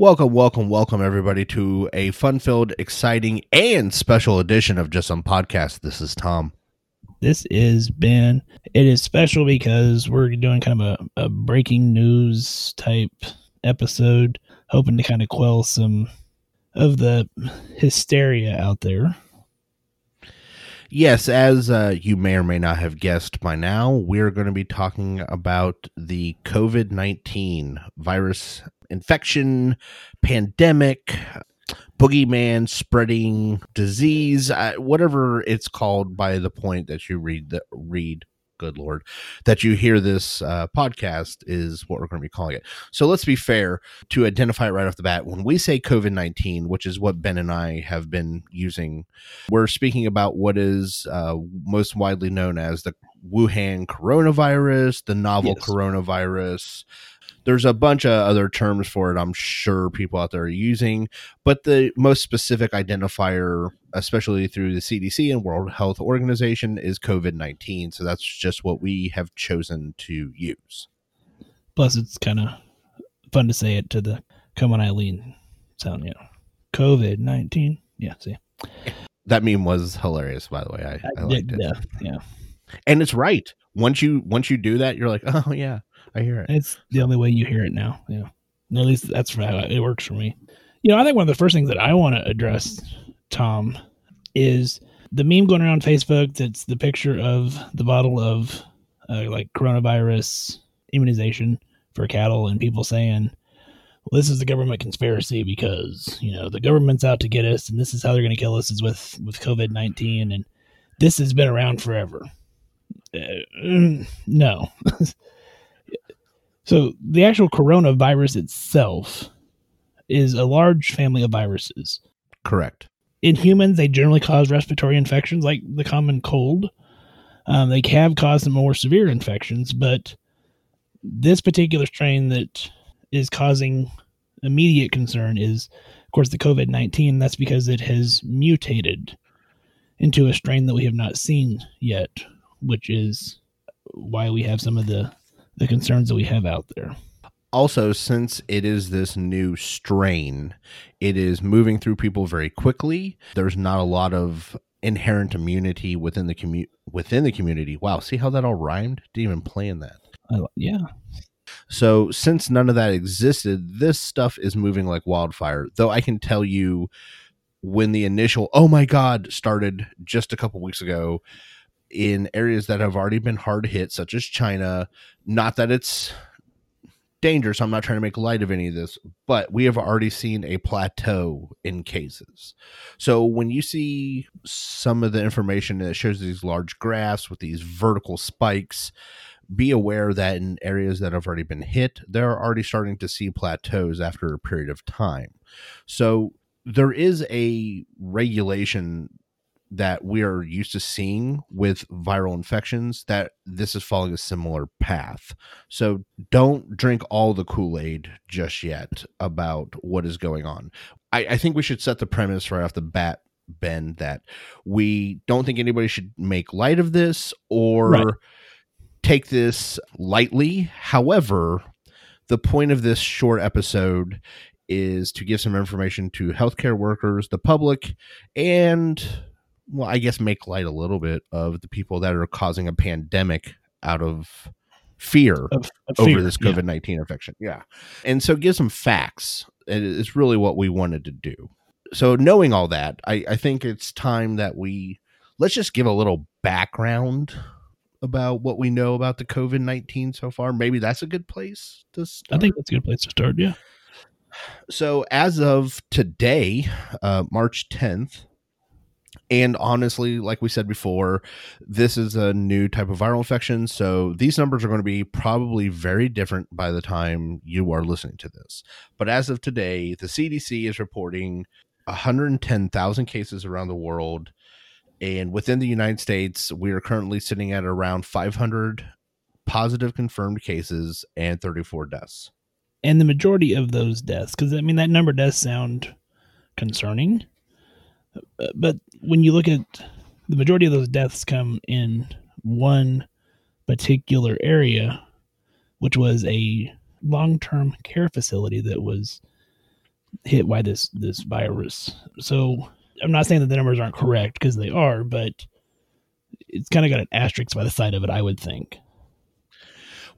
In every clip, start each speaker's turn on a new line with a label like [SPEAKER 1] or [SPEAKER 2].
[SPEAKER 1] Welcome, welcome, welcome, everybody, to a fun filled, exciting, and special edition of Just Some Podcast. This is Tom.
[SPEAKER 2] This is Ben. It is special because we're doing kind of a, a breaking news type episode, hoping to kind of quell some of the hysteria out there.
[SPEAKER 1] Yes, as uh, you may or may not have guessed by now, we're going to be talking about the COVID 19 virus infection, pandemic, boogeyman spreading disease, uh, whatever it's called by the point that you read the read good lord that you hear this uh, podcast is what we're going to be calling it so let's be fair to identify it right off the bat when we say covid-19 which is what ben and i have been using we're speaking about what is uh, most widely known as the wuhan coronavirus the novel yes. coronavirus there's a bunch of other terms for it, I'm sure people out there are using, but the most specific identifier, especially through the CDC and World Health Organization, is COVID 19. So that's just what we have chosen to use.
[SPEAKER 2] Plus, it's kind of fun to say it to the come on, Eileen sound, you know, COVID 19. Yeah, see.
[SPEAKER 1] That meme was hilarious, by the way. I, I, liked it.
[SPEAKER 2] Yeah, yeah.
[SPEAKER 1] And it's right. Once you once you do that, you're like, oh yeah, I hear it.
[SPEAKER 2] It's the only way you hear it now. Yeah. At least that's how it works for me. You know, I think one of the first things that I want to address, Tom, is the meme going around Facebook that's the picture of the bottle of uh, like coronavirus immunization for cattle and people saying, well, this is the government conspiracy because, you know, the government's out to get us and this is how they're going to kill us is with, with COVID 19. And this has been around forever. Uh, mm, no. So the actual coronavirus itself is a large family of viruses.
[SPEAKER 1] Correct.
[SPEAKER 2] In humans, they generally cause respiratory infections like the common cold. Um, they have caused some more severe infections, but this particular strain that is causing immediate concern is, of course, the COVID 19. That's because it has mutated into a strain that we have not seen yet, which is why we have some of the the concerns that we have out there.
[SPEAKER 1] Also, since it is this new strain, it is moving through people very quickly. There's not a lot of inherent immunity within the commu- within the community. Wow, see how that all rhymed? Didn't even plan that.
[SPEAKER 2] Uh, yeah.
[SPEAKER 1] So, since none of that existed, this stuff is moving like wildfire. Though I can tell you when the initial oh my god started just a couple weeks ago, in areas that have already been hard hit, such as China. Not that it's dangerous. I'm not trying to make light of any of this, but we have already seen a plateau in cases. So when you see some of the information that shows these large graphs with these vertical spikes, be aware that in areas that have already been hit, they're already starting to see plateaus after a period of time. So there is a regulation that we are used to seeing with viral infections that this is following a similar path. So don't drink all the Kool Aid just yet about what is going on. I, I, think we should set the premise right off the bat, Ben, that we don't think anybody should make light of this or right. take this lightly. However, the point of this short episode is to give some information to healthcare workers, the public, and well, I guess make light a little bit of the people that are causing a pandemic out of fear, of, of over fear, this COVID nineteen yeah. infection. Yeah, and so give some facts. It's really what we wanted to do. So knowing all that, I, I think it's time that we let's just give a little background about what we know about the COVID nineteen so far. Maybe that's a good place to start.
[SPEAKER 2] I think that's a good place to start. Yeah.
[SPEAKER 1] So as of today, uh, March tenth, And honestly, like we said before, this is a new type of viral infection. So these numbers are going to be probably very different by the time you are listening to this. But as of today, the CDC is reporting 110,000 cases around the world. And within the United States, we are currently sitting at around 500 positive confirmed cases and 34 deaths.
[SPEAKER 2] And the majority of those deaths, because I mean, that number does sound concerning but when you look at the majority of those deaths come in one particular area, which was a long-term care facility that was hit by this this virus. So I'm not saying that the numbers aren't correct because they are, but it's kind of got an asterisk by the side of it, I would think.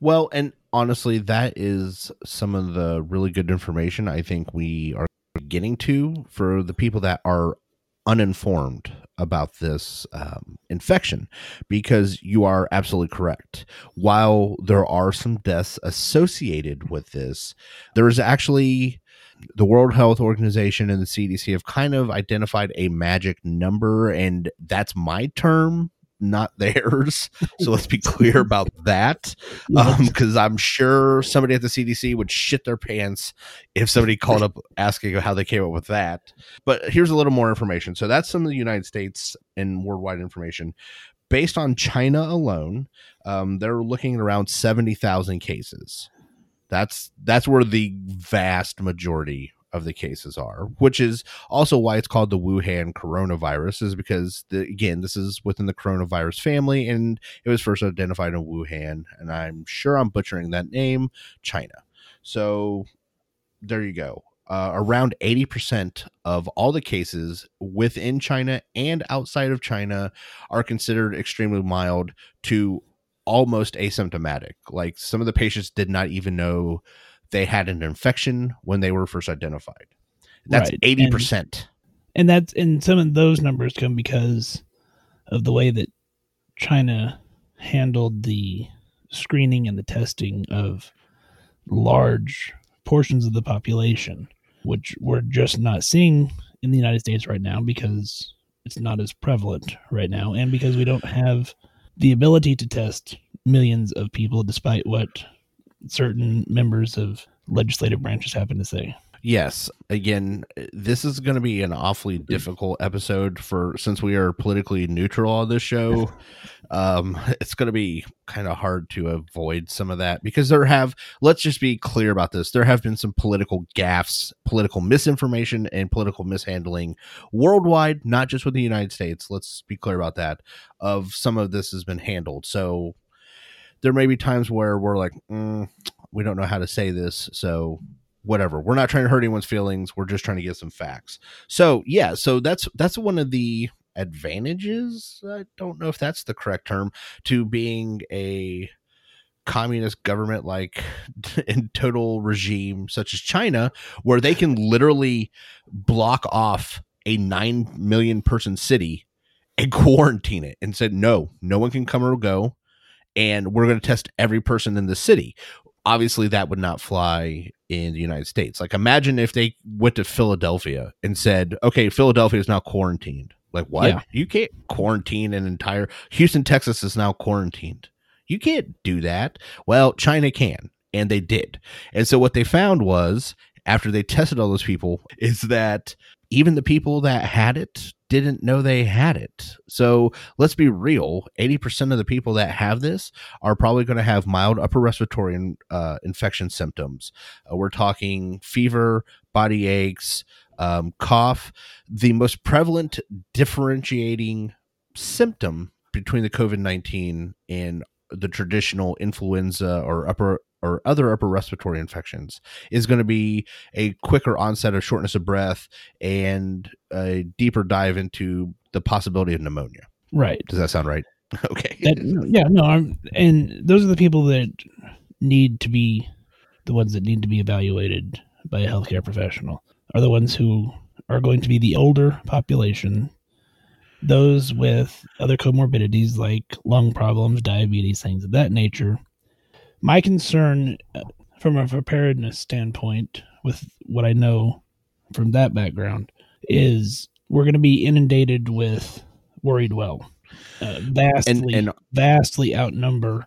[SPEAKER 1] Well, and honestly, that is some of the really good information I think we are getting to for the people that are uninformed about this um, infection because you are absolutely correct. While there are some deaths associated with this, there is actually the World Health Organization and the CDC have kind of identified a magic number, and that's my term not theirs. So let's be clear about that. Because um, I'm sure somebody at the CDC would shit their pants if somebody called up asking how they came up with that. But here's a little more information. So that's some of the United States and worldwide information. Based on China alone, um, they're looking at around 70,000 cases. That's that's where the vast majority of the cases are, which is also why it's called the Wuhan coronavirus, is because the, again, this is within the coronavirus family, and it was first identified in Wuhan, and I'm sure I'm butchering that name, China. So there you go. Uh, around 80% of all the cases within China and outside of China are considered extremely mild to almost asymptomatic. Like some of the patients did not even know they had an infection when they were first identified. That's eighty right. percent.
[SPEAKER 2] And, and that's and some of those numbers come because of the way that China handled the screening and the testing of large portions of the population, which we're just not seeing in the United States right now because it's not as prevalent right now, and because we don't have the ability to test millions of people, despite what certain members of legislative branches happen to say.
[SPEAKER 1] Yes. Again, this is going to be an awfully difficult episode for since we are politically neutral on this show. Um, it's going to be kind of hard to avoid some of that because there have, let's just be clear about this. There have been some political gaffes, political misinformation, and political mishandling worldwide, not just with the United States. Let's be clear about that. Of some of this has been handled. So there may be times where we're like, mm, we don't know how to say this, so whatever. We're not trying to hurt anyone's feelings. We're just trying to get some facts. So yeah, so that's that's one of the advantages. I don't know if that's the correct term to being a communist government like in total regime such as China where they can literally block off a 9 million person city and quarantine it and said no no one can come or go and we're going to test every person in the city. Obviously, that would not fly in the United States. Like, imagine if they went to Philadelphia and said, okay, Philadelphia is now quarantined. Like, what? Yeah. You can't quarantine an entire Houston, Texas is now quarantined. You can't do that. Well, China can, and they did. And so, what they found was after they tested all those people, is that even the people that had it didn't know they had it. So let's be real 80% of the people that have this are probably going to have mild upper respiratory uh, infection symptoms. Uh, we're talking fever, body aches, um, cough. The most prevalent differentiating symptom between the COVID 19 and the traditional influenza or upper or other upper respiratory infections is going to be a quicker onset of shortness of breath and a deeper dive into the possibility of pneumonia.
[SPEAKER 2] Right.
[SPEAKER 1] Does that sound right? okay.
[SPEAKER 2] That, yeah, no, I'm, and those are the people that need to be the ones that need to be evaluated by a healthcare professional are the ones who are going to be the older population those with other comorbidities like lung problems, diabetes, things of that nature, my concern uh, from a preparedness standpoint with what I know from that background is we're going to be inundated with worried well. Uh, vastly,
[SPEAKER 1] And- and-
[SPEAKER 2] vastly outnumber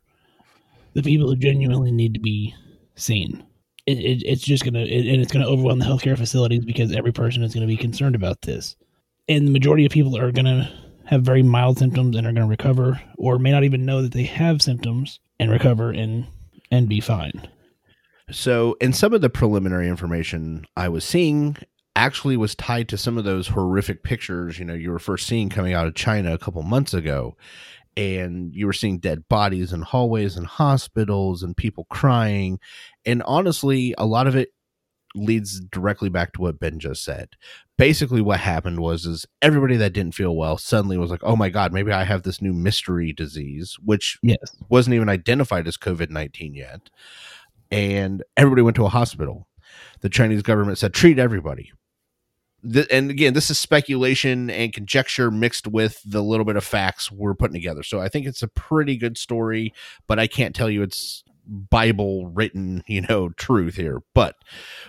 [SPEAKER 2] the people who genuinely need to be seen. It, it, it's just going to, it, and it's going to overwhelm the healthcare facilities because every person is going to be concerned about this. And the majority of people are going to have very mild symptoms and are going to recover, or may not even know that they have symptoms and recover and and be fine.
[SPEAKER 1] So, and some of the preliminary information I was seeing actually was tied to some of those horrific pictures, you know, you were first seeing coming out of China a couple months ago. And you were seeing dead bodies in hallways and hospitals and people crying. And honestly, a lot of it leads directly back to what Ben just said. Basically, what happened was is everybody that didn't feel well suddenly was like, "Oh my god, maybe I have this new mystery disease," which
[SPEAKER 2] Yes.
[SPEAKER 1] wasn't even identified as COVID 19 yet. And everybody went to a hospital. The Chinese government said, treat everybody. Th- and again, this is speculation and conjecture mixed with the little bit of facts we're putting together. So I think it's a pretty good story, but I can't tell you it's Bible written, you know, truth here. But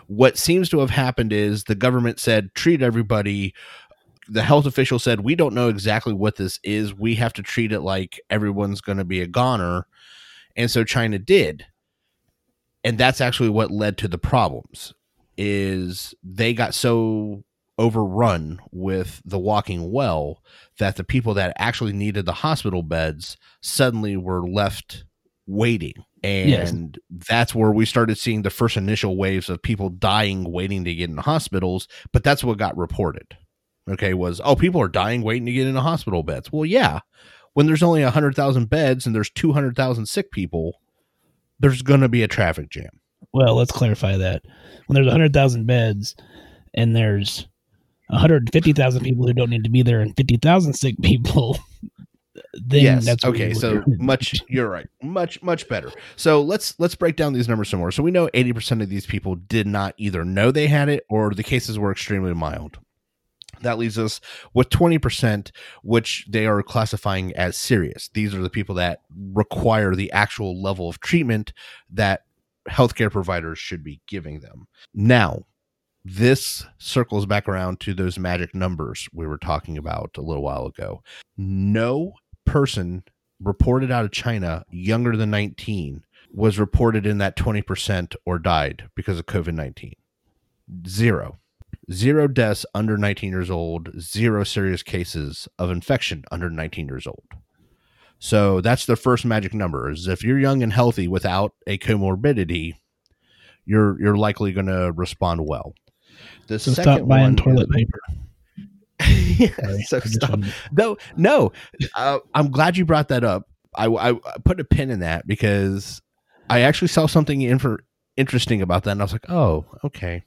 [SPEAKER 1] what seems to have happened is the government said, treat everybody. The health official said we don't know exactly what this is. We have to treat it like everyone's going to be a goner. And so china did. And that's actually what led to the problems is they got so overrun with the walking well that the people that actually needed the hospital beds suddenly were left waiting. And
[SPEAKER 2] Yes.
[SPEAKER 1] that's where we started seeing the first initial waves of people dying waiting to get into hospitals but that's what got reported. Okay was oh people are dying waiting to get into hospital beds. Well yeah. When there's only 100000 beds and there's 200000 sick people there's going to be a traffic jam.
[SPEAKER 2] Well, let's clarify that. When there's 100,000 beds and there's 150,000 people who don't need to be there and 50,000 sick people, then
[SPEAKER 1] yes.
[SPEAKER 2] that's
[SPEAKER 1] okay so much you're right. Much much better. So let's let's break down these numbers some more. So we know 80% of these people did not either know they had it or the cases were extremely mild. That leaves us with 20% which they are classifying as serious. These are the people that require the actual level of treatment that healthcare providers should be giving them. Now this circles back around to those magic numbers we were talking about a little while ago. No person reported out of China younger than 19 was reported in that 20% or died because of COVID 19. Zero. Zero deaths under 19 years old, zero serious cases of infection under 19 years old. So that's the first magic number is if you're young and healthy without a comorbidity, you're you're likely going to respond well. The
[SPEAKER 2] So stop buying toilet paper. Sorry,
[SPEAKER 1] so stop
[SPEAKER 2] wanted-
[SPEAKER 1] no, no. Uh, I'm glad you brought that up. I, I, I put a pin in that because I actually saw something infor- interesting about that, and I was like, oh, okay.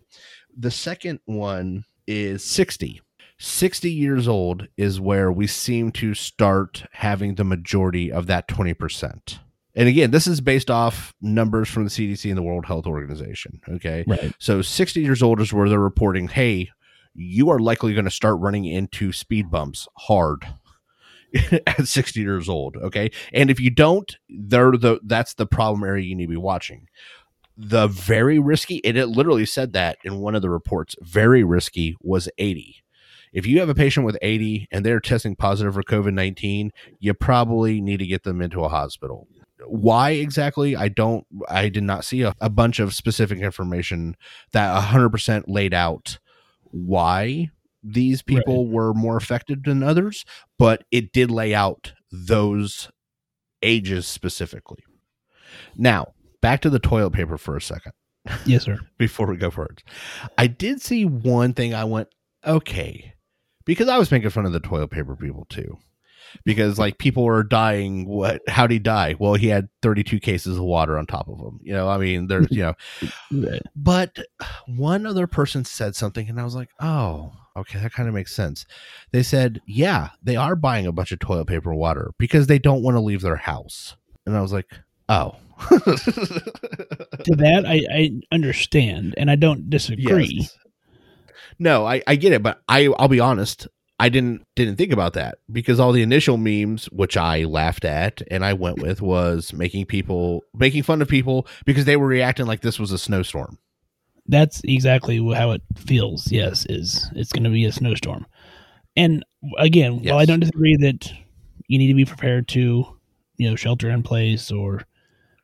[SPEAKER 1] The second one is 60. 60 years old is where we seem to start having the majority of that 20%. And again, this is based off numbers from the CDC and the World Health Organization. Okay.
[SPEAKER 2] Right.
[SPEAKER 1] So 60 years old is where they're reporting, hey, you are likely going to start running into speed bumps hard at 60 years old. Okay. And if you don't, they're the that's the problem area you need to be watching. The very risky, and it literally said that in one of the reports, very risky was 80. If you have a patient with 80 and they're testing positive for COVID 19, you probably need to get them into a hospital. Why exactly? I don't, I did not see a, a bunch of specific information that 100% laid out why these people were more affected than others, but it did lay out those ages specifically. Now, back to the toilet paper for a second
[SPEAKER 2] Yes, sir.
[SPEAKER 1] before we go forward. I did see one thing I went, okay, because I was making fun of the toilet paper people too. Because like people were dying, what? How'd he die? Well, he had 32 cases of water on top of him. You know, I mean, there's, you know,
[SPEAKER 2] Right.
[SPEAKER 1] but one other person said something, and I was like, oh, okay, that kind of makes sense. They said, yeah, they are buying a bunch of toilet paper and water because they don't want to leave their house. And I was like, oh.
[SPEAKER 2] To that, I, I understand, and I don't disagree.
[SPEAKER 1] Yes. No, I, I get it, but I I'll be honest, I didn't didn't think about that because all the initial memes which I laughed at and I went with was making people making fun of people because they were reacting like this was a snowstorm.
[SPEAKER 2] That's exactly how it feels. Yes, is it's going to be a snowstorm. And again,
[SPEAKER 1] Yes.
[SPEAKER 2] while I don't disagree that you need to be prepared to, you know, shelter in place or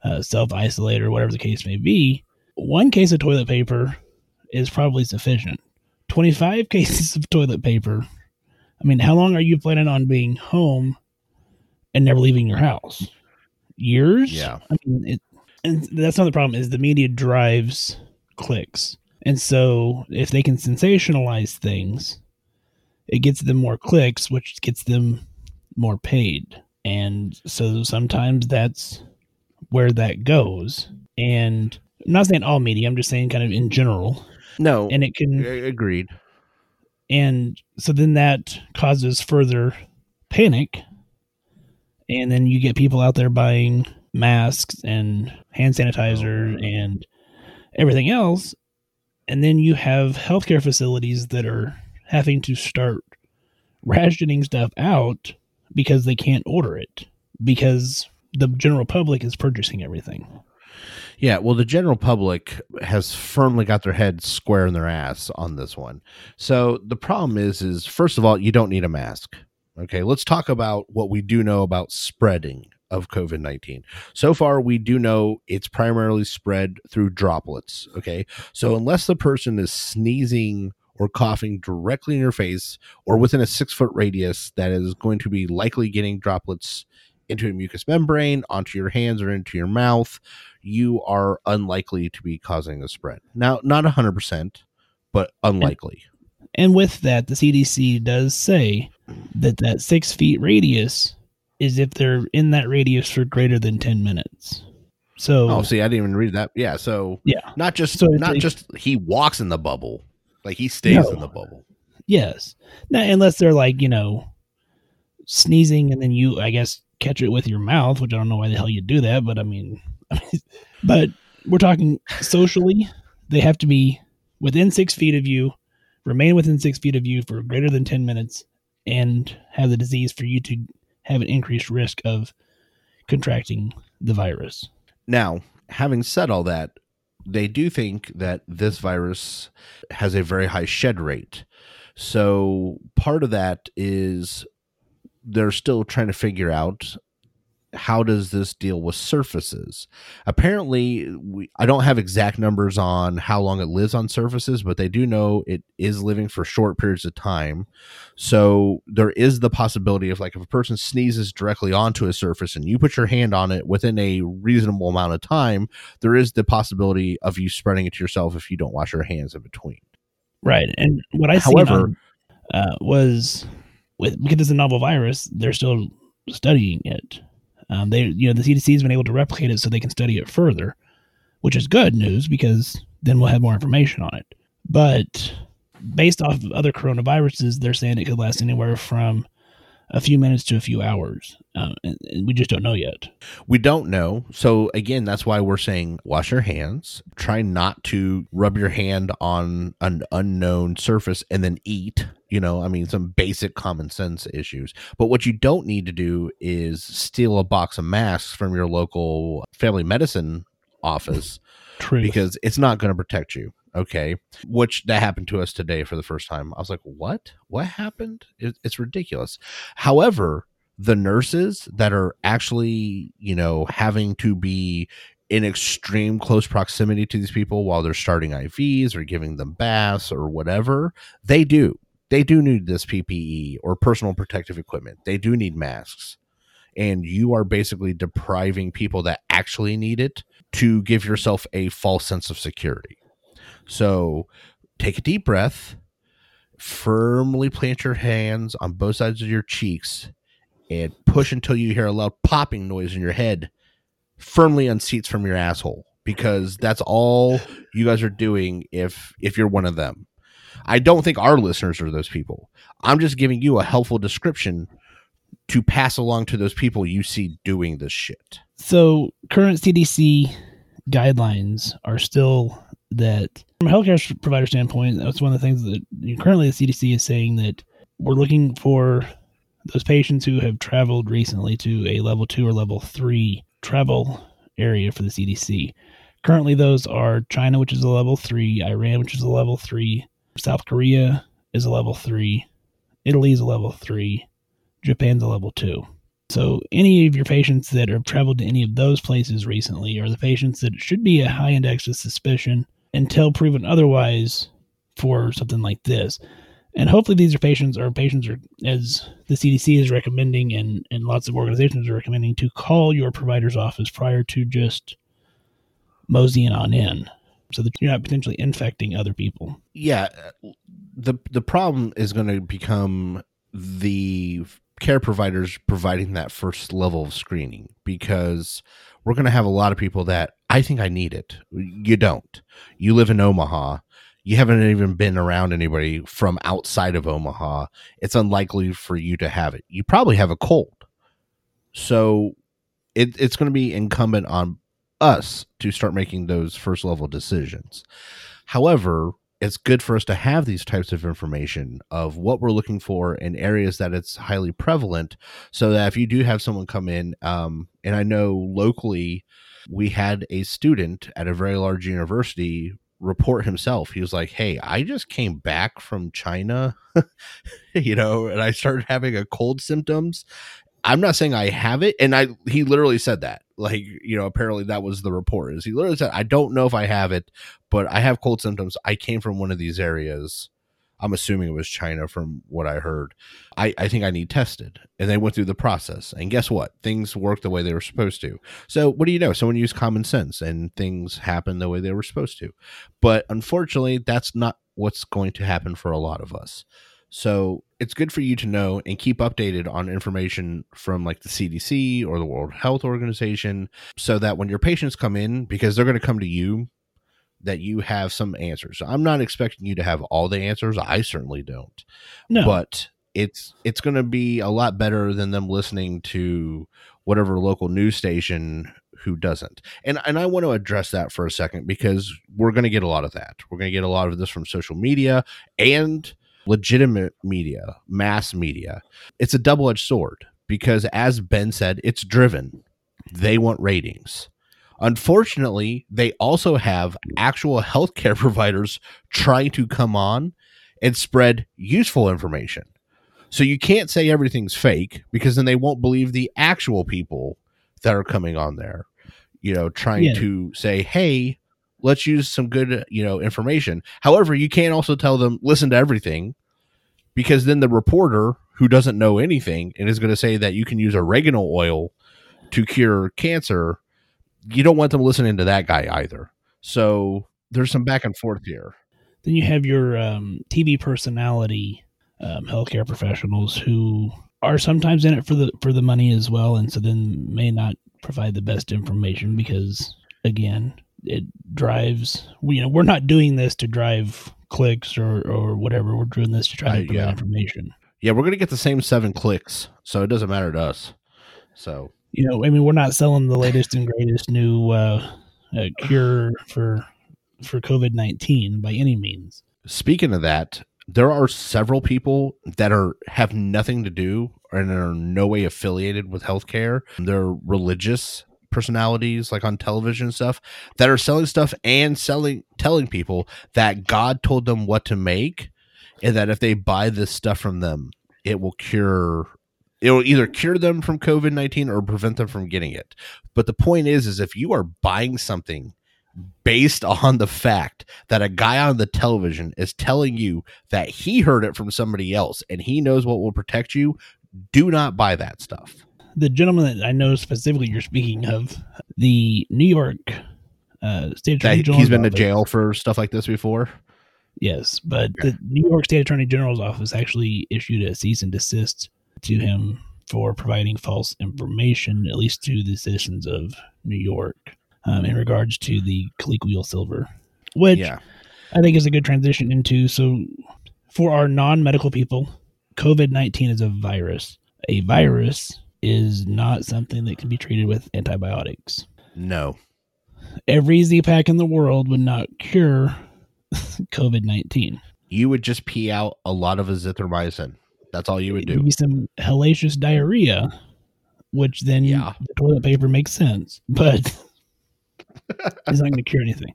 [SPEAKER 2] uh, self isolate or whatever the case may be, one case of toilet paper is probably sufficient. 25 cases of toilet paper. I mean, how long are you planning on being home and never leaving your house? Years?
[SPEAKER 1] Yeah.
[SPEAKER 2] I mean, it, and that's not the problem. Is the media drives clicks, and so if they can sensationalize things, it gets them more clicks, which gets them more paid, and so sometimes that's where that goes. And I'm not saying all media, I'm just saying kind of in general,
[SPEAKER 1] No,
[SPEAKER 2] and it can
[SPEAKER 1] agreed.
[SPEAKER 2] And so then that causes further panic. And then you get people out there buying masks and hand sanitizer oh, and everything else. And then you have healthcare facilities that are having to start rationing stuff out because they can't order it because the general public is purchasing everything
[SPEAKER 1] Yeah, well, the general public has firmly got their head square in their ass on this one. So the problem is, is first of all, you don't need a mask. Okay, let's talk about what we do know about spreading of COVID nineteen. So far, we do know it's primarily spread through droplets. Okay, so unless the person is sneezing or coughing directly in your face or within a six foot radius, that is going to be likely getting droplets into a mucous membrane, onto your hands, or into your mouth you are unlikely to be causing the spread. Now, not 100%, but unlikely.
[SPEAKER 2] And with that, the CDC does say that that six feet radius is if they're in that radius for greater than 10 minutes. So,
[SPEAKER 1] Oh, see, I didn't even read that. Yeah, so
[SPEAKER 2] yeah,
[SPEAKER 1] not just
[SPEAKER 2] So
[SPEAKER 1] not
[SPEAKER 2] like-
[SPEAKER 1] just he walks in the bubble, like he stays
[SPEAKER 2] No.
[SPEAKER 1] in the bubble.
[SPEAKER 2] yes. Now, unless they're like, you know, sneezing and then you, I guess, catch it with your mouth, which I don't know why the hell you do that, but I mean, but we're talking socially, they have to be within six feet of you, remain within six feet of you for greater than 10 minutes, and have the disease for you to have an increased risk of contracting the virus.
[SPEAKER 1] Now, having said all that, they do think that this virus has a very high shed rate. So part of that is they're still trying to figure out how does this deal with surfaces. Apparently, we, I don't have exact numbers on how long it lives on surfaces, but they do know it is living for short periods of time. So there is the possibility of like if a person sneezes directly onto a surface and you put your hand on it within a reasonable amount of time, there is the possibility of you spreading it to yourself if you don't wash your hands in between.
[SPEAKER 2] Right. And what I
[SPEAKER 1] However-
[SPEAKER 2] seen on, uh, was with because it's a novel virus, they're still studying it. Um, they, you know, the CDC has been able to replicate it so they can study it further, which is good news because then we'll have more information on it. But based off of other coronaviruses, they're saying it could last anywhere from a few minutes to a few hours, um, and, and we just don't know yet.
[SPEAKER 1] We don't know. So again, that's why we're saying wash your hands. Try not to rub your hand on an unknown surface and then eat. You know, I mean, some basic common sense issues. But what you don't need to do is steal a box of masks from your local family medicine office
[SPEAKER 2] True.
[SPEAKER 1] because it's not going to protect you. Okay. Which that happened to us today for the first time. I was like, what? What happened? It, it's ridiculous. However, the nurses that are actually, you know, having to be in extreme close proximity to these people while they're starting IVs or giving them baths or whatever, they do. They do need this PPE or personal protective equipment. They do need masks. And you are basically depriving people that actually need it to give yourself a false sense of security. So take a deep breath, firmly plant your hands on both sides of your cheeks, and push until you hear a loud popping noise in your head. Firmly unseats from your asshole because that's all you guys are doing if if you're one of them. I don't think our listeners are those people. I'm just giving you a helpful description to pass along to those people you see doing this shit.
[SPEAKER 2] So current CDC guidelines are still that from a healthcare provider standpoint, that's one of the things that currently the CDC is saying that we're looking for those patients who have traveled recently to a level two or level three travel area for the CDC. Currently, those are China, which is a level three, Iran, which is a level three, South Korea is a level three, Italy's a level three, Japan's a level two. So, any of your patients that have traveled to any of those places recently are the patients that should be a high index of suspicion until proven otherwise for something like this. And hopefully, these are patients or patients are, as the CDC is recommending and, and lots of organizations are recommending, to call your provider's office prior to just moseying on in so that you're not potentially infecting other people.
[SPEAKER 1] Yeah. The, the problem is going to become the care providers providing that first level of screening because we're going to have a lot of people that I think I need it. You don't. You live in Omaha. You haven't even been around anybody from outside of Omaha. It's unlikely for you to have it. You probably have a cold. So it, it's going to be incumbent on us to start making those first level decisions. However, it's good for us to have these types of information of what we're looking for in areas that it's highly prevalent so that if you do have someone come in um, and i know locally we had a student at a very large university report himself. He was like hey i just came back from china you know and i started having a cold symptoms. I'm not saying i have it and i he literally said that like you know apparently that was the report is he literally said i don't know if i have it but i have cold symptoms. I came from one of these areas. I'm assuming it was china from what i heard. I i think i need tested. And they went through the process and guess what? Things worked the way they were supposed to. So what do you know? Someone used common sense and things happened the way they were supposed to. But unfortunately that's not what's going to happen for a lot of us. So it's good for you to know and keep updated on information from like the CDC or the World Health Organization so that when your patients come in, because they're going to come to you, that you have some answers. I'm not expecting you to have all the answers. I certainly don't.
[SPEAKER 2] No.
[SPEAKER 1] But it's it's going to be a lot better than them listening to whatever local news station who doesn't. And and I want to address that for a second because we're going to get a lot of that. We're going to get a lot of this from social media and legitimate media, mass media. It's a double edged sword because, as Ben said, it's driven. They want ratings. Unfortunately, they also have actual healthcare providers trying to come on and spread useful information. So you can't say everything's fake because then they won't believe the actual people that are coming on there, you know, trying yeah. to say, hey, let's use some good you know information. However you can't also tell them listen to everything because then the reporter who doesn't know anything and is going to say that you can use oregano oil to cure cancer you don't want them listening to that guy either. So there's some back and forth here.
[SPEAKER 2] Then you have your um, tv personality um, healthcare professionals who are sometimes in it for the for the money as well and so then may not provide the best information because again it drives you know we're not doing this to drive clicks or or whatever. We're doing this to try to yeah. information.
[SPEAKER 1] Yeah we're gonna get the same seven clicks so it doesn't matter to us. So
[SPEAKER 2] you know i mean we're not selling the latest and greatest new uh, uh, cure for for covid-19 by any means.
[SPEAKER 1] Speaking of that there are several people that are have nothing to do and are no way affiliated with healthcare. They're religious personalities like on television stuff that are selling stuff and selling telling people that God told them what to make and that if they buy this stuff from them it will cure it will either cure them from covid-19 or prevent them from getting it. But the point is is if you are buying something based on the fact that a guy on the television is telling you that he heard it from somebody else and he knows what will protect you do not buy that stuff
[SPEAKER 2] the gentleman that I know specifically you're speaking of, the New York uh, State Attorney
[SPEAKER 1] General. He's been to jail for stuff like this before.
[SPEAKER 2] Yes, but okay. the New York State Attorney General's office actually issued a cease and desist to him for providing false information, at least to the citizens of New York, um, in regards to the colloidal silver, which yeah. I think is a good transition into. So, for our non medical people, COVID 19 is a virus. A virus is not something that can be treated with antibiotics.
[SPEAKER 1] No.
[SPEAKER 2] Every Z pack in the world would not cure COVID 19.
[SPEAKER 1] You would just pee out a lot of azithromycin. That's all you would do.
[SPEAKER 2] Be some hellacious diarrhea, which then yeah. the toilet paper makes sense, but it's not going to cure anything.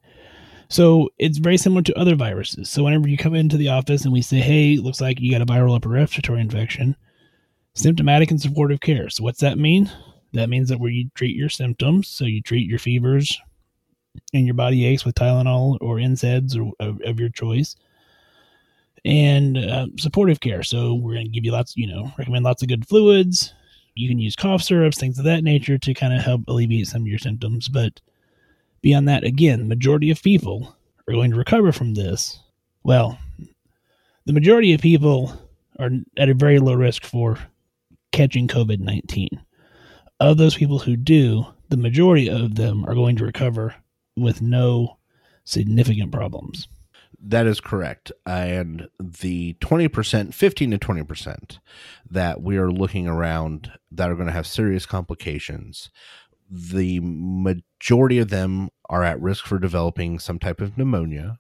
[SPEAKER 2] So it's very similar to other viruses. So whenever you come into the office and we say, hey, looks like you got a viral upper respiratory infection, symptomatic and supportive care. So what's that mean? That means that where you treat your symptoms, so you treat your fevers and your body aches with Tylenol or NSAIDs or of, of your choice, and uh, supportive care. So we're going to give you lots, you know, recommend lots of good fluids. You can use cough syrups, things of that nature to kind of help alleviate some of your symptoms. But beyond that, again, the majority of people are going to recover from this. Well, the majority of people are at a very low risk for catching COVID 19 of those people who do, the majority of them are going to recover with no significant problems.
[SPEAKER 1] That is correct. And the 20%, 15 to 20% that we are looking around that are going to have serious complications, the majority of them are at risk for developing some type of pneumonia,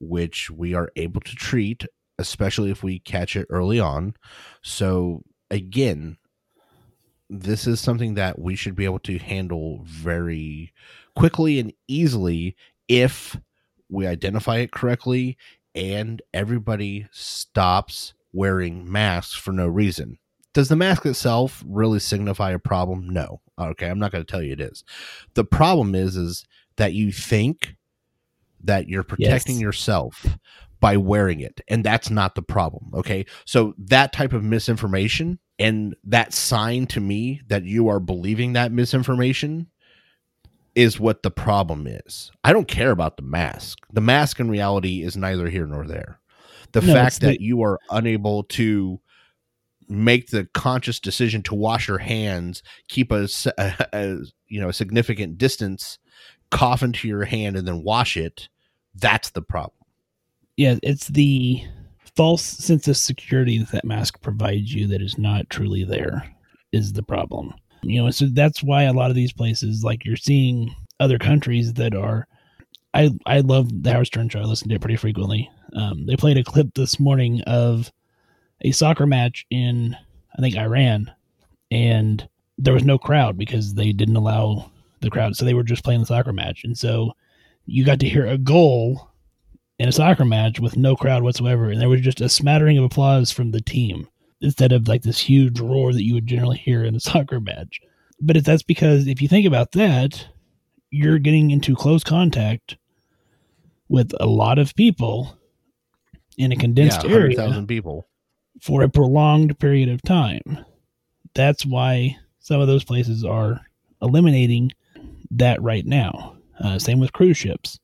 [SPEAKER 1] which we are able to treat, especially if we catch it early on. So, again, this is something that we should be able to handle very quickly and easily if we identify it correctly and everybody stops wearing masks for no reason. Does the mask itself really signify a problem? No. Okay, I'm not going to tell you it is. The problem is is that you think that you're protecting yes. yourself by wearing it and that's not the problem, okay? So that type of misinformation and that sign to me that you are believing that misinformation is what the problem is. I don't care about the mask. The mask in reality is neither here nor there. The no, fact that the- you are unable to make the conscious decision to wash your hands, keep a, a, a, you know a significant distance, cough into your hand, and then wash it. That's the problem.
[SPEAKER 2] Yeah, it's the false sense of security that that mask provides you that is not truly there is the problem. You know, so that's why a lot of these places, like you're seeing other countries that are. I I love the Howard Stern show. I listen to it pretty frequently. Um, they played a clip this morning of a soccer match in I think Iran, and there was no crowd because they didn't allow the crowd, so they were just playing the soccer match, and so you got to hear a goal in a soccer match with no crowd whatsoever, and there was just a smattering of applause from the team instead of like this huge roar that you would generally hear in a soccer match. But if that's because if you think about that, you're getting into close contact with a lot of people in a condensed yeah, area
[SPEAKER 1] people
[SPEAKER 2] for a prolonged period of time. That's why some of those places are eliminating that right now. Uh, same with cruise ships.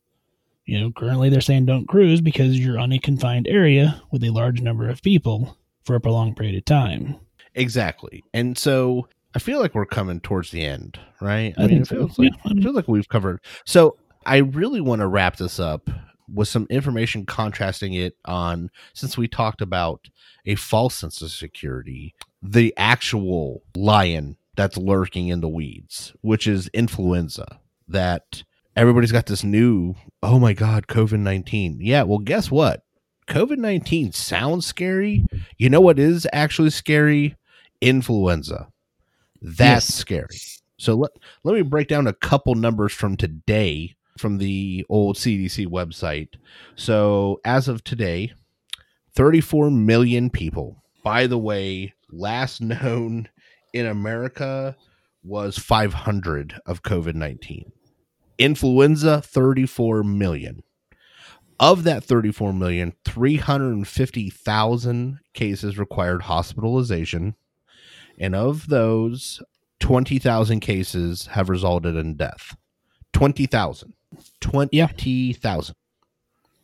[SPEAKER 2] You know, currently they're saying don't cruise because you're on a confined area with a large number of people for a prolonged period of time.
[SPEAKER 1] Exactly. And so I feel like we're coming towards the end, right? I, I mean, it feels so. like yeah. I feel like we've covered. So I really want to wrap this up with some information contrasting it on since we talked about a false sense of security, the actual lion that's lurking in the weeds, which is influenza that everybody's got this new, oh my God, COVID 19. Yeah, well, guess what? COVID 19 sounds scary. You know what is actually scary? Influenza. That's yes. scary. So let, let me break down a couple numbers from today from the old CDC website. So as of today, 34 million people. By the way, last known in America was 500 of COVID 19 influenza 34 million. Of that 34 million 350,000 cases required hospitalization. And of those 20,000 cases have resulted in death. 20,000 20,000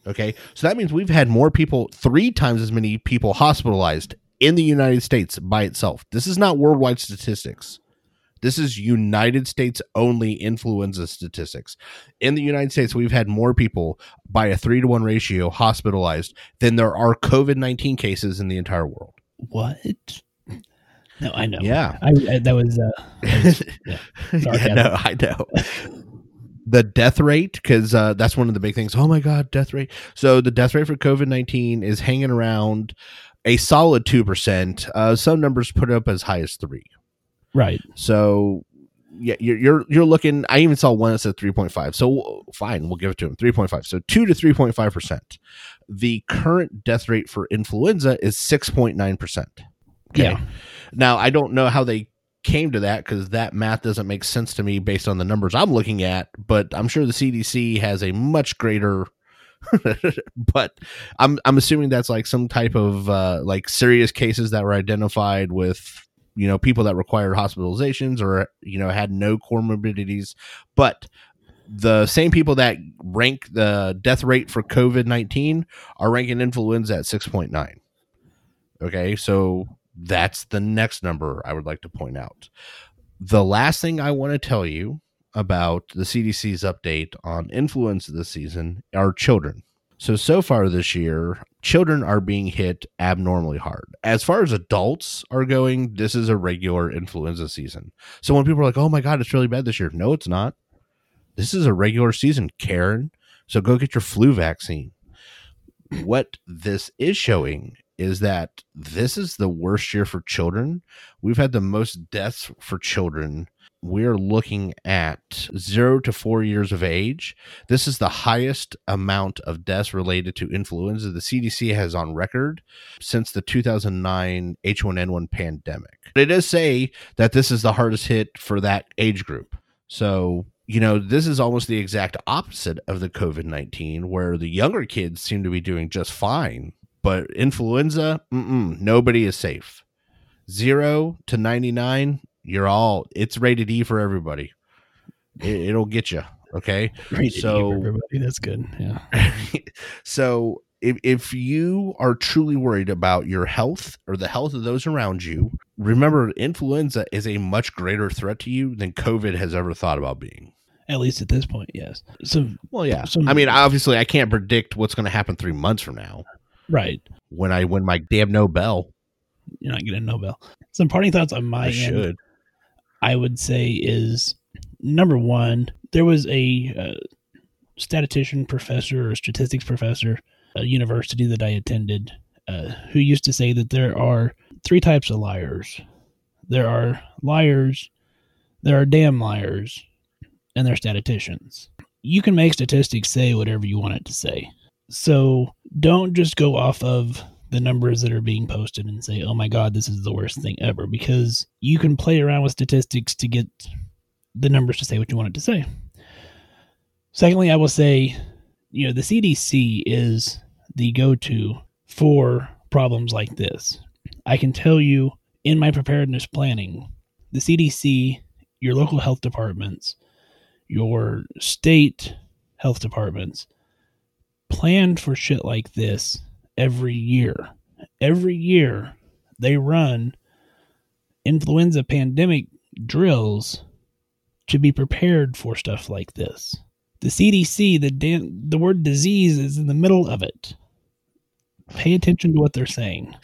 [SPEAKER 1] okay? So that means we've had more people three times as many people hospitalized in the United States by itself. This is not worldwide statistics this is United States only influenza statistics. In the United States, we've had more people by a three to one ratio hospitalized than there are COVID 19 cases in the entire world.
[SPEAKER 2] What? No, I know.
[SPEAKER 1] Yeah.
[SPEAKER 2] I, I that was, uh, that was
[SPEAKER 1] yeah. yeah, no, I know. the death rate, because uh, that's one of the big things. Oh my God, death rate. So the death rate for COVID 19 is hanging around a solid 2%. Uh, some numbers put up as high as three.
[SPEAKER 2] Right.
[SPEAKER 1] So yeah, you're, you're you're looking. I even saw one that said 3.5. So fine, we'll give it to him 3.5. So two to 3.5 percent. The current death rate for influenza is 6.9 percent.
[SPEAKER 2] Yeah.
[SPEAKER 1] Now I don't know how they came to that because that math doesn't make sense to me based on the numbers I'm looking at. But I'm sure the CDC has a much greater. but I'm I'm assuming that's like some type of uh, like serious cases that were identified with you know people that required hospitalizations or you know had no comorbidities. But the same people that rank the death rate for covid-19 are ranking influenza at 6.9 okay so that's the next number i would like to point out. The last thing i want to tell you about the cdc's update on influenza this season are children so, so far this year, children are being hit abnormally hard. As far as adults are going, this is a regular influenza season. So, when people are like, oh my God, it's really bad this year, no, it's not. This is a regular season, Karen. So, go get your flu vaccine. What this is showing is that this is the worst year for children. We've had the most deaths for children we're looking at zero to four years of age. This is the highest amount of deaths related to influenza the CDC has on record since the 2009 H1N1 pandemic. It does say that this is the hardest hit for that age group. So, you know, this is almost the exact opposite of the COVID 19, where the younger kids seem to be doing just fine. But influenza, nobody is safe. Zero to 99, you're all it's rated E for everybody. It, will get you. Okay.
[SPEAKER 2] Rated so, everybody. That's good.
[SPEAKER 1] Yeah. so if, if you are truly worried about your health or the health of those around you, remember influenza is a much greater threat to you than COVID has ever thought about being.
[SPEAKER 2] At least at this point, yes. So,
[SPEAKER 1] well, yeah. I mean, obviously, I can't predict what's going to happen three months from now.
[SPEAKER 2] Right.
[SPEAKER 1] When I win my damn Nobel.
[SPEAKER 2] You're not getting a Nobel. Some parting thoughts on my I end. Should. I would say is number one, there was a uh, statistician professor or statistics professor at a university that I attended uh, who used to say that there are three types of liars there are liars, there are damn liars, and there are statisticians. You can make statistics say whatever you want it to say. So don't just go off of the numbers that are being posted and say, oh my God, this is the worst thing ever, because you can play around with statistics to get the numbers to say what you want it to say. Secondly, I will say, you know, the CDC is the go to for problems like this. I can tell you in my preparedness planning, the CDC, your local health departments, your state health departments planned for shit like this every year. Every year they run influenza pandemic drills to be prepared for stuff like this. The CDC, the da- the word disease is in the middle of it. Pay attention to what they're saying.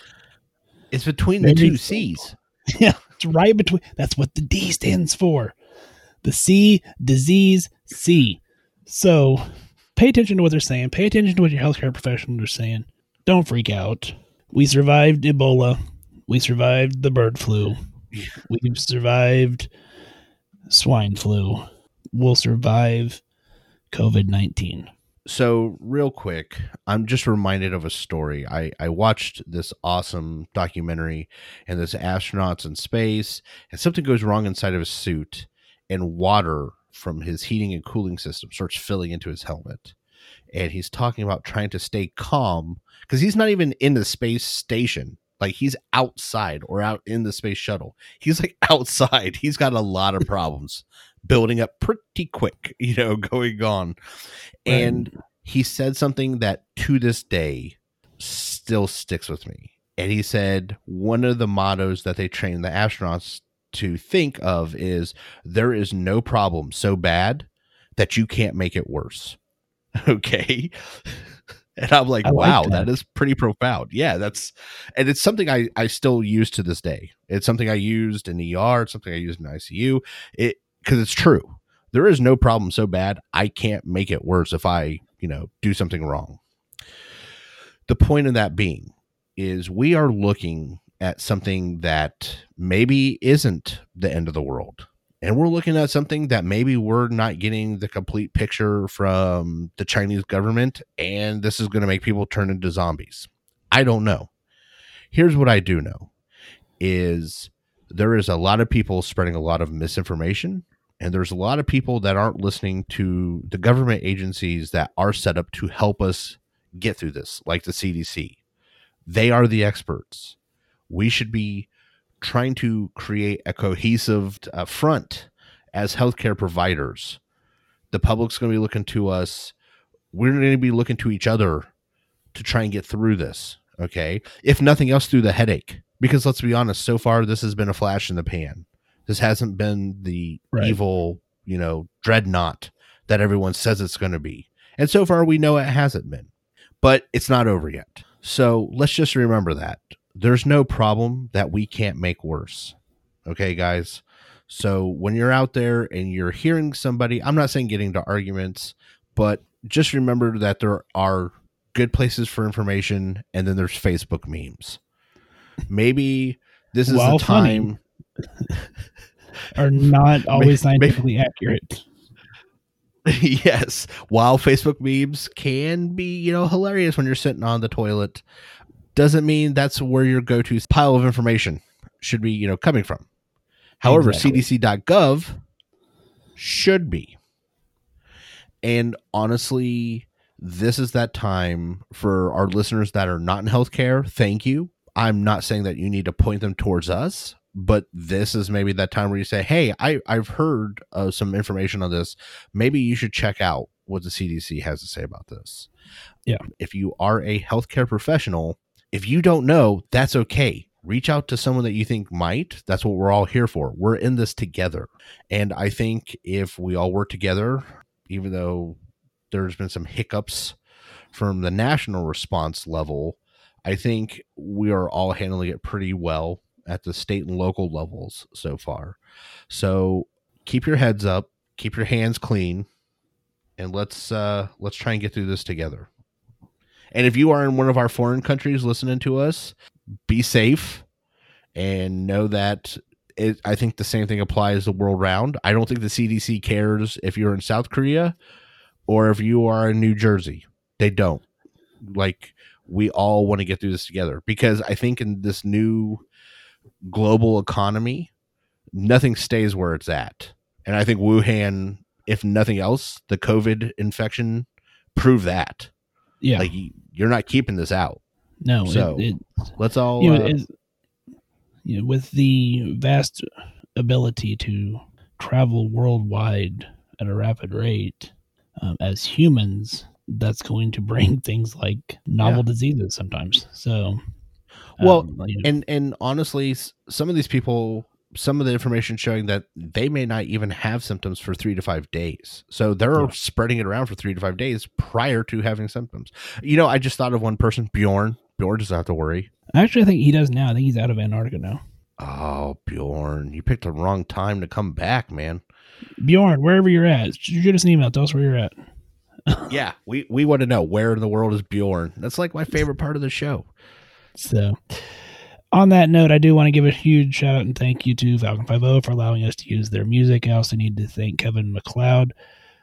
[SPEAKER 1] It's between the two C's.
[SPEAKER 2] Yeah, it's right between. That's what the D stands for. The C, disease, C. So pay attention to what they're saying. Pay attention to what your healthcare professionals are saying. Don't freak out. We survived Ebola. We survived the bird flu. We've survived swine flu. We'll survive COVID 19.
[SPEAKER 1] So, real quick, I'm just reminded of a story. I, I watched this awesome documentary, and this astronaut's in space, and something goes wrong inside of his suit, and water from his heating and cooling system starts filling into his helmet. And he's talking about trying to stay calm because he's not even in the space station. Like he's outside or out in the space shuttle. He's like outside. He's got a lot of problems building up pretty quick, you know, going on. And he said something that to this day still sticks with me. And he said one of the mottos that they train the astronauts to think of is there is no problem so bad that you can't make it worse. Okay. And I'm like, wow, that. that is pretty profound. Yeah, that's and it's something I I still use to this day. It's something I used in the ER, it's something I used in ICU. It because it's true. There is no problem so bad I can't make it worse if I, you know, do something wrong. The point of that being is we are looking at something that maybe isn't the end of the world. And we're looking at something that maybe we're not getting the complete picture from the Chinese government, and this is going to make people turn into zombies. I don't know. Here's what I do know is there is a lot of people spreading a lot of misinformation and there's a lot of people that aren't listening to the government agencies that are set up to help us get through this like the CDC. They are the experts. We should be trying to create a cohesive uh, front as healthcare providers. The public's going to be looking to us. We're going to be looking to each other to try and get through this. Okay. If nothing else, through the headache. Because let's be honest, so far, this has been a flash in the pan. This hasn't been the right. evil, you know, dreadnought that everyone says it's going to be. And so far, we know it hasn't been. But it's not over yet. So let's just remember that there's no problem that we can't make worse. Okay, guys. So when you're out there and you're hearing somebody, I'm not saying getting to arguments, but just remember that there are good places for information and then there's Facebook memes. Maybe this is well, the time
[SPEAKER 2] are not always scientifically maybe, accurate.
[SPEAKER 1] yes, while Facebook memes can be, you know, hilarious when you're sitting on the toilet doesn't mean that's where your go-to pile of information should be, you know, coming from. However, exactly. cdc.gov should be. And honestly, this is that time for our listeners that are not in healthcare. Thank you. I'm not saying that you need to point them towards us, but this is maybe that time where you say, Hey, I, I've heard uh, some information on this. Maybe you should check out what the CDC has to say about this.
[SPEAKER 2] Yeah.
[SPEAKER 1] If you are a healthcare professional, if you don't know, that's okay. Reach out to someone that you think might. That's what we're all here for. We're in this together. And I think if we all work together, even though there's been some hiccups from the national response level, I think we are all handling it pretty well at the state and local levels so far. So keep your heads up, keep your hands clean, and let's uh let's try and get through this together. And if you are in one of our foreign countries listening to us, be safe and know that it, I think the same thing applies the world round. I don't think the CDC cares if you're in South Korea or if you are in New Jersey. They don't. Like we all want to get through this together because I think in this new global economy, nothing stays where it's at. And I think Wuhan, if nothing else, the COVID infection proved that.
[SPEAKER 2] Yeah.
[SPEAKER 1] Like you're not keeping this out.
[SPEAKER 2] No.
[SPEAKER 1] So it, it, let's all.
[SPEAKER 2] You know, uh, you know, with the vast ability to travel worldwide at a rapid rate, um, as humans, that's going to bring things like novel yeah. diseases sometimes. So,
[SPEAKER 1] well, um, you know. and and honestly, some of these people some of the information showing that they may not even have symptoms for three to five days. So they're yeah. spreading it around for three to five days prior to having symptoms. You know, I just thought of one person, Bjorn. Bjorn doesn't have to worry.
[SPEAKER 2] Actually, I think he does now. I think he's out of Antarctica now.
[SPEAKER 1] Oh, Bjorn, you picked the wrong time to come back, man.
[SPEAKER 2] Bjorn, wherever you're at, shoot us an email. Tell us where you're at.
[SPEAKER 1] yeah, we, we want to know where in the world is Bjorn. That's like my favorite part of the show.
[SPEAKER 2] So, on that note, I do want to give a huge shout out and thank you to Falcon 50 for allowing us to use their music. I also need to thank Kevin MacLeod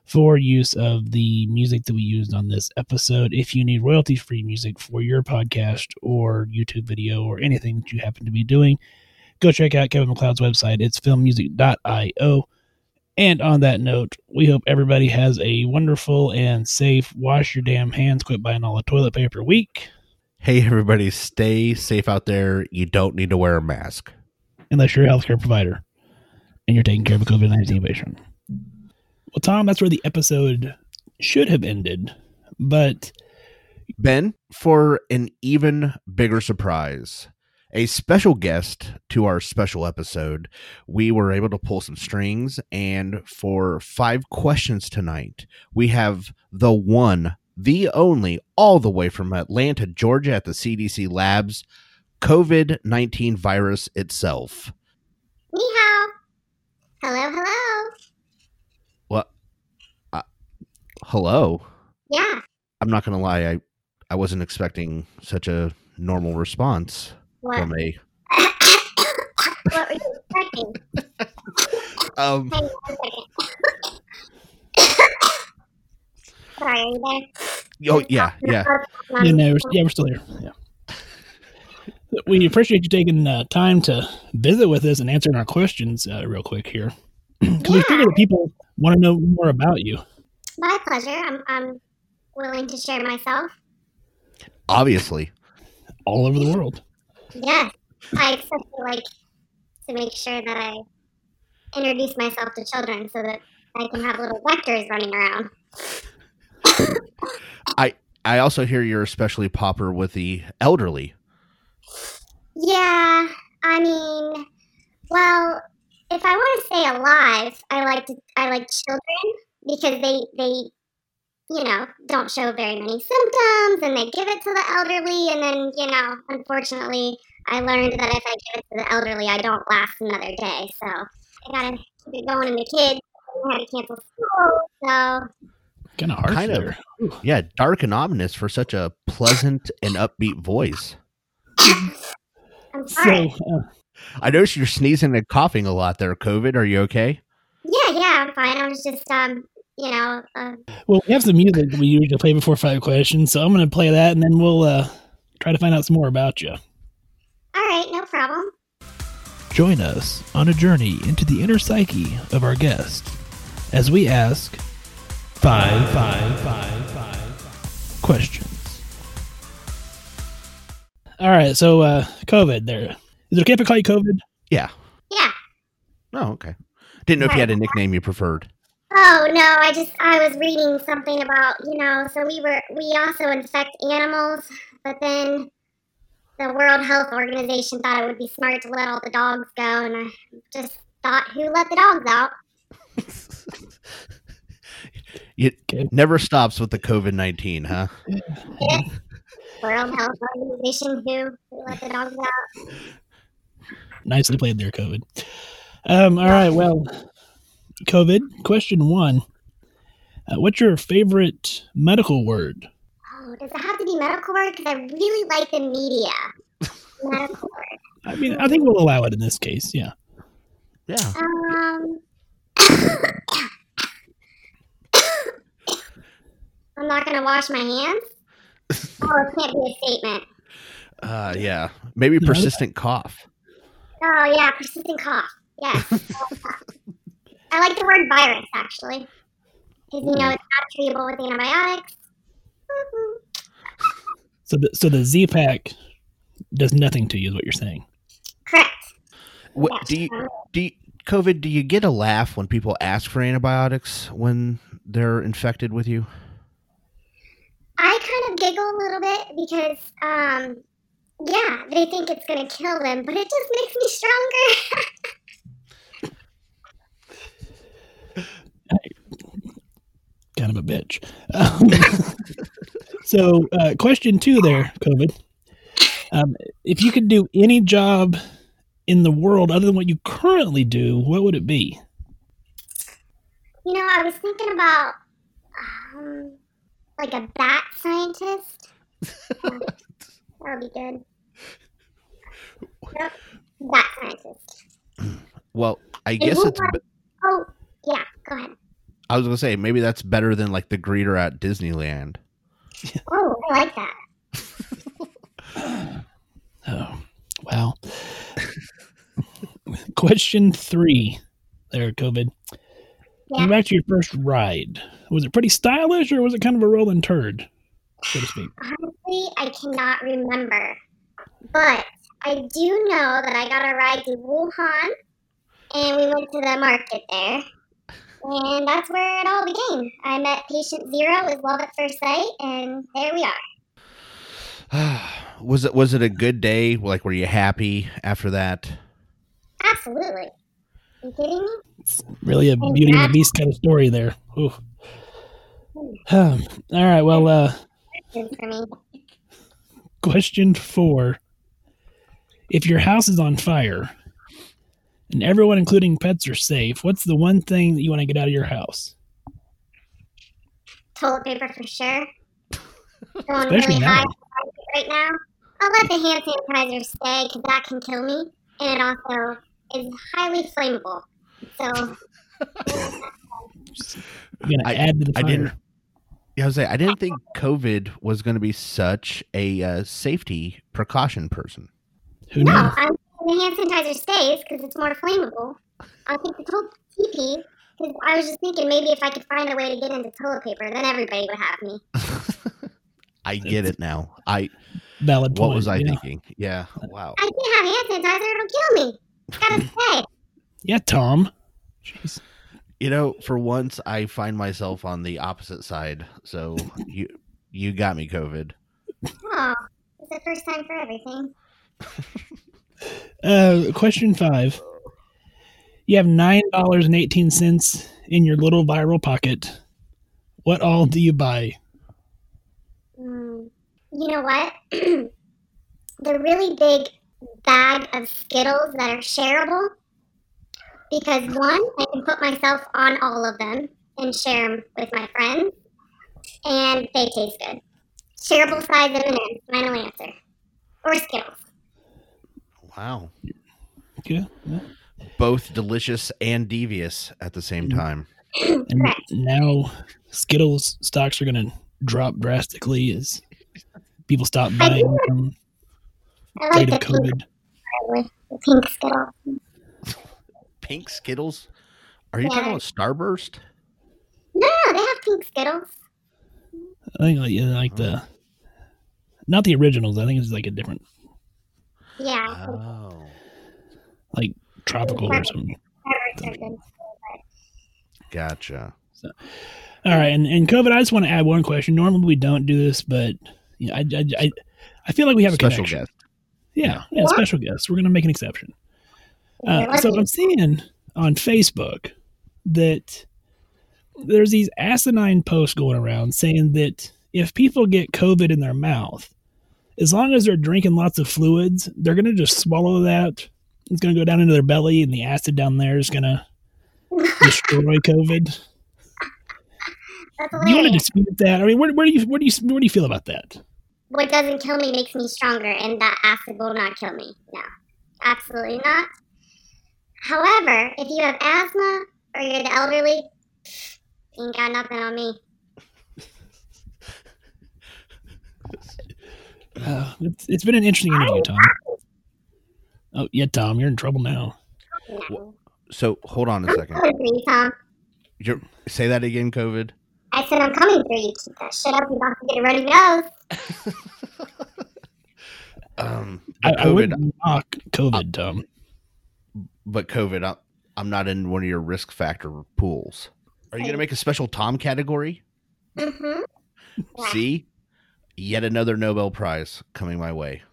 [SPEAKER 2] for use of the music that we used on this episode. If you need royalty free music for your podcast or YouTube video or anything that you happen to be doing, go check out Kevin MacLeod's website. It's filmmusic.io. And on that note, we hope everybody has a wonderful and safe wash your damn hands, quit buying all the toilet paper week
[SPEAKER 1] hey, everybody, stay safe out there. You don't need to wear a mask.
[SPEAKER 2] Unless you're a healthcare provider and you're taking care of a COVID 19 patient. Well, Tom, that's where the episode should have ended. But.
[SPEAKER 1] Ben, for an even bigger surprise, a special guest to our special episode, we were able to pull some strings. And for five questions tonight, we have the one the only, all the way from Atlanta, Georgia, at the CDC labs, COVID 19 virus itself.
[SPEAKER 3] Hao. Hello, hello.
[SPEAKER 1] What? Uh, hello?
[SPEAKER 3] Yeah.
[SPEAKER 1] I'm not going to lie. I, I wasn't expecting such a normal response
[SPEAKER 3] what?
[SPEAKER 1] from a.
[SPEAKER 3] what were you expecting?
[SPEAKER 1] Um,
[SPEAKER 3] Hang on a second. Sorry, are you there?
[SPEAKER 1] oh yeah, yeah.
[SPEAKER 2] Yeah, no, we're, yeah, we're still here. Yeah. We appreciate you taking uh, time to visit with us and answering our questions uh, real quick here. Because we figure that people want to know more about you.
[SPEAKER 3] My pleasure. I'm, I'm willing to share myself.
[SPEAKER 1] Obviously,
[SPEAKER 2] all over the world.
[SPEAKER 3] Yes. I especially like to make sure that I introduce myself to children so that I can have little vectors running around.
[SPEAKER 1] I I also hear you're especially popular with the elderly.
[SPEAKER 3] Yeah, I mean, well, if I want to stay alive, I like to I like children because they they you know don't show very many symptoms and they give it to the elderly and then you know unfortunately I learned that if I give it to the elderly I don't last another day so I gotta keep it going in the kids I had to cancel school so
[SPEAKER 2] Kind of hard
[SPEAKER 1] Kind of.
[SPEAKER 2] there.
[SPEAKER 1] Yeah, dark and ominous for such a pleasant and upbeat voice.
[SPEAKER 3] I'm sorry
[SPEAKER 2] So, uh,
[SPEAKER 1] I noticed you're sneezing and coughing a lot there. COVID, are you okay?
[SPEAKER 3] yeah yeah I'm fine I was just um you know uh,
[SPEAKER 2] well, we have some music that we usually play before five questions, so I'm going to play that, and then we'll uh, try to find out some more about you.
[SPEAKER 3] all right no problem
[SPEAKER 4] Join us on a journey into the inner psyche of our guest as we ask five, five, five, five questions.
[SPEAKER 2] All right, so uh, COVID there. Is it okay if I call you COVID?
[SPEAKER 1] Yeah.
[SPEAKER 3] yeah
[SPEAKER 1] Oh, okay. Didn't know if you had a nickname you preferred.
[SPEAKER 3] Oh no, I just I was reading something about, you know, so we were we also infect animals, but then the World Health Organization thought it would be smart to let all the dogs go and I just thought who let the dogs out?
[SPEAKER 1] It
[SPEAKER 2] Okay.
[SPEAKER 1] never stops with the COVID 19, huh?
[SPEAKER 3] World Health Organization who, who let the dogs out?
[SPEAKER 2] Nicely played there, COVID. Um, all right, well, COVID, question one. Uh, what's your favorite medical word?
[SPEAKER 3] Oh, does it have to be medical word? Because I really like the media. medical word.
[SPEAKER 2] I mean, I think we'll allow it in this case, yeah.
[SPEAKER 1] Yeah.
[SPEAKER 3] Um I'm not gonna wash my hands. Oh, it can't be a statement.
[SPEAKER 1] Uh, yeah. Maybe
[SPEAKER 2] No,
[SPEAKER 1] persistent cough.
[SPEAKER 3] Oh yeah, persistent cough. Yeah. I like the word virus actually, because you know it's not treatable with antibiotics.
[SPEAKER 2] So the, so the Z pack does nothing to you, is what you're saying.
[SPEAKER 3] Correct.
[SPEAKER 1] What,
[SPEAKER 3] Yes.
[SPEAKER 1] do you, do you, COVID, do you get a laugh when people ask for antibiotics when they're infected with you?
[SPEAKER 3] I kind of giggle a little bit because, um, yeah, they think it's gonna kill them, but it just makes me stronger.
[SPEAKER 2] Kind of a bitch. Um, so, uh, question two there, COVID. Um, if you could do any job in the world other than what you currently do, what would it be?
[SPEAKER 3] you know, I was thinking about, um, like a bat scientist. Yeah, that'll be good. Yep, bat scientist.
[SPEAKER 1] Well, I
[SPEAKER 3] And
[SPEAKER 1] guess it's.
[SPEAKER 3] got- Oh, yeah, go ahead.
[SPEAKER 1] I was gonna say maybe that's better than like the greeter at Disneyland.
[SPEAKER 3] Oh, I like that.
[SPEAKER 2] Oh, wow. question three there, COVID.
[SPEAKER 3] Yeah.
[SPEAKER 2] Going back to your first ride, was it pretty stylish or was it kind of a rolling turd, so to speak?
[SPEAKER 3] Honestly, I cannot remember. But I do know that I got a ride to Wuhan and we went to the market there. And that's where it all began. I met patient zero with love at first sight, and there we are.
[SPEAKER 1] was it was it a good day? Like, were you happy after that?
[SPEAKER 3] Absolutely. You kidding me?
[SPEAKER 2] It's really a Beauty and the Beast kind of story there. Ooh. All right, well, uh,
[SPEAKER 3] Good for me.
[SPEAKER 2] question four. If your house is on fire and everyone, including pets, are safe, what's the one thing that you want to get out of your house?
[SPEAKER 3] Toilet paper for sure. Going
[SPEAKER 2] Especially
[SPEAKER 3] really
[SPEAKER 2] now.
[SPEAKER 3] high right now. I'll let the hand sanitizer stay because that can kill me, and it also is highly flammable. So
[SPEAKER 2] gonna
[SPEAKER 1] I-
[SPEAKER 2] add to the
[SPEAKER 1] I didn't- Yeah, I was saying I didn't think COVID was going to be such a uh, safety precaution person.
[SPEAKER 2] Who
[SPEAKER 3] no,
[SPEAKER 2] knew?
[SPEAKER 3] I'm the hand sanitizer stays because it's more flammable. I think the toilet TP because I was just thinking maybe if I could find a way to get into toilet paper, then everybody would have me.
[SPEAKER 1] I get it now. I
[SPEAKER 2] Valid
[SPEAKER 1] what
[SPEAKER 2] point.
[SPEAKER 1] was I
[SPEAKER 2] yeah.
[SPEAKER 1] thinking? Yeah. Wow.
[SPEAKER 3] I can't have hand sanitizer; it'll kill me. Gotta stay.
[SPEAKER 2] Yeah, Tom. Jeez.
[SPEAKER 1] You know, for once I find myself on the opposite side. So you you got me COVID.
[SPEAKER 3] Oh, it's the first time for everything.
[SPEAKER 2] Uh, question five. You have nine dollars and eighteen cents in your little viral pocket. What all do you buy?
[SPEAKER 3] Mm, you know what? the really big bag of Skittles that are shareable. Because one, I can put myself on all of them and share them with my friends, and they taste good. Shareable size M&M's, final answer. Or Skittles.
[SPEAKER 1] Wow.
[SPEAKER 2] Okay. yeah.
[SPEAKER 1] Both delicious and devious at the same
[SPEAKER 2] Mhm.
[SPEAKER 1] time.
[SPEAKER 2] And now Skittles stocks are going to drop drastically as people stop buying
[SPEAKER 3] do.
[SPEAKER 2] From
[SPEAKER 3] I like the pink,
[SPEAKER 2] COVID.
[SPEAKER 3] probably. The pink Skittles.
[SPEAKER 1] Pink Skittles? Are you
[SPEAKER 3] Yeah.
[SPEAKER 1] talking about Starburst?
[SPEAKER 3] No, no, they have pink Skittles.
[SPEAKER 2] I think like, like the oh. not the originals. I think it's like a different
[SPEAKER 3] Yeah,
[SPEAKER 1] Oh.
[SPEAKER 2] like tropical or something.
[SPEAKER 3] Starbursts are good.
[SPEAKER 1] Gotcha.
[SPEAKER 2] All right, and, and COVID. I just want to add one question. Normally we don't do this, but you know, I, I, I, I feel like we have a
[SPEAKER 1] Special
[SPEAKER 2] connection.
[SPEAKER 1] guest.
[SPEAKER 2] Yeah, yeah, special guests. We're gonna make an exception. Uh,
[SPEAKER 3] You're
[SPEAKER 2] so
[SPEAKER 3] lucky.
[SPEAKER 2] I'm seeing on Facebook that there's these asinine posts going around saying that if people get COVID in their mouth, as long as they're drinking lots of fluids, they're gonna just swallow that. It's gonna go down into their belly, and the acid down there is gonna destroy COVID. Do you want to dispute that? I mean, where, where do you where do you where do you feel about that?
[SPEAKER 3] What doesn't kill me makes me stronger, and that acid will not kill me. No, absolutely not. However, if you have asthma or you're the elderly, you ain't got nothing on me.
[SPEAKER 2] Uh, it's, it's been an interesting interview, Tom. Oh yeah, Tom, you're in trouble now.
[SPEAKER 3] No.
[SPEAKER 1] So hold on a
[SPEAKER 3] I'm
[SPEAKER 1] second.
[SPEAKER 3] coming for you, Tom.
[SPEAKER 1] You're, say that again, COVID.
[SPEAKER 3] I said I'm coming for you. Keep that shit up. You're about to get a runny nose.
[SPEAKER 1] Um,
[SPEAKER 2] I,
[SPEAKER 1] but
[SPEAKER 2] I wouldn't knock COVID, Tom.
[SPEAKER 1] but COVID, I, I'm not in one of your risk factor pools. Are you going to make a special Tom category?
[SPEAKER 3] Mm-hmm. Yeah.
[SPEAKER 1] See, yet another Nobel Prize coming my way.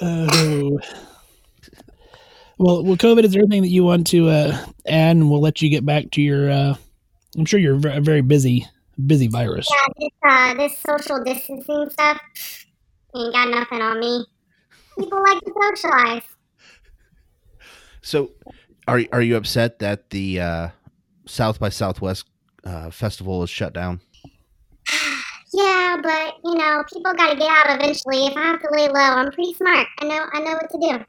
[SPEAKER 2] Oh. Well, well, COVID. Is there anything that you want to uh, add, and we'll let you get back to your? Uh, I'm sure you're a very busy, busy virus.
[SPEAKER 3] Yeah, this, uh, this social distancing stuff ain't got nothing on me. People like to socialize.
[SPEAKER 1] So, are are you upset that the uh, South by Southwest uh, festival is shut down?
[SPEAKER 3] Yeah, but you know, people got to get out eventually. If I have to lay low, I'm pretty smart. I know, I know what to do.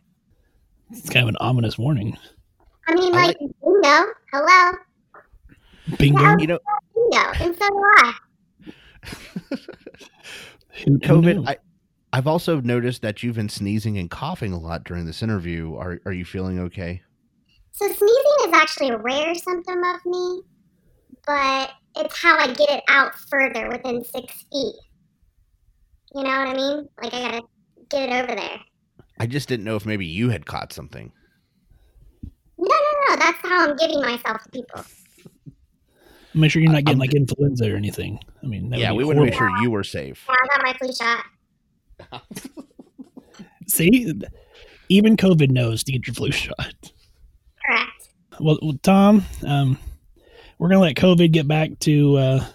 [SPEAKER 2] It's kind of an ominous warning.
[SPEAKER 3] I mean,
[SPEAKER 1] I
[SPEAKER 3] like, bingo, hello,
[SPEAKER 2] Bingo.
[SPEAKER 1] You know,
[SPEAKER 3] bingo, and so do I.
[SPEAKER 2] Who- who
[SPEAKER 1] COVID. I I've also noticed that you've been sneezing and coughing a lot during this interview. Are are you feeling okay?
[SPEAKER 3] So sneezing is actually a rare symptom of me, but it's how I get it out further within six feet. You know what I mean? Like I gotta get it over there.
[SPEAKER 1] I just didn't know if maybe you had caught something.
[SPEAKER 3] No, no, no. That's how I'm giving myself to people.
[SPEAKER 2] Make sure you're not getting
[SPEAKER 1] I'm-
[SPEAKER 2] like influenza or anything. I mean, that
[SPEAKER 1] yeah,
[SPEAKER 2] would
[SPEAKER 1] we
[SPEAKER 2] be
[SPEAKER 1] want to make sure you were safe.
[SPEAKER 3] Yeah, I got my flu shot.
[SPEAKER 2] See, even COVID knows to get your flu shot.
[SPEAKER 3] Correct.
[SPEAKER 2] Well, well Tom, um, we're gonna let COVID get back to uh,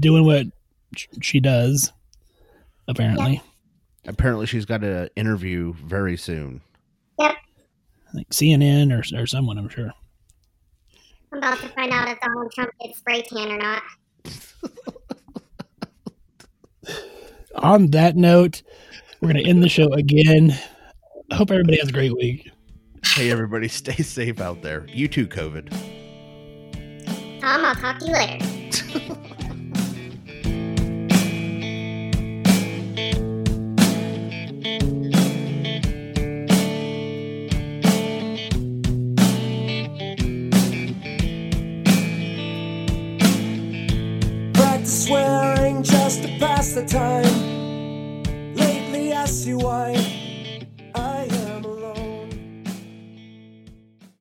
[SPEAKER 2] doing what sh- she does. Apparently,
[SPEAKER 1] Apparently, she's got an interview very soon. Yep.
[SPEAKER 2] Like CNN or or someone, I'm sure.
[SPEAKER 3] I'm about to find out if Donald Trump gets spray tan or not.
[SPEAKER 2] On that note, we're gonna end the show again. I hope everybody has a great week.
[SPEAKER 1] hey, everybody, stay safe out there. You too, COVID.
[SPEAKER 3] Tom, I'll talk to you later.
[SPEAKER 5] the time. Lately, I see why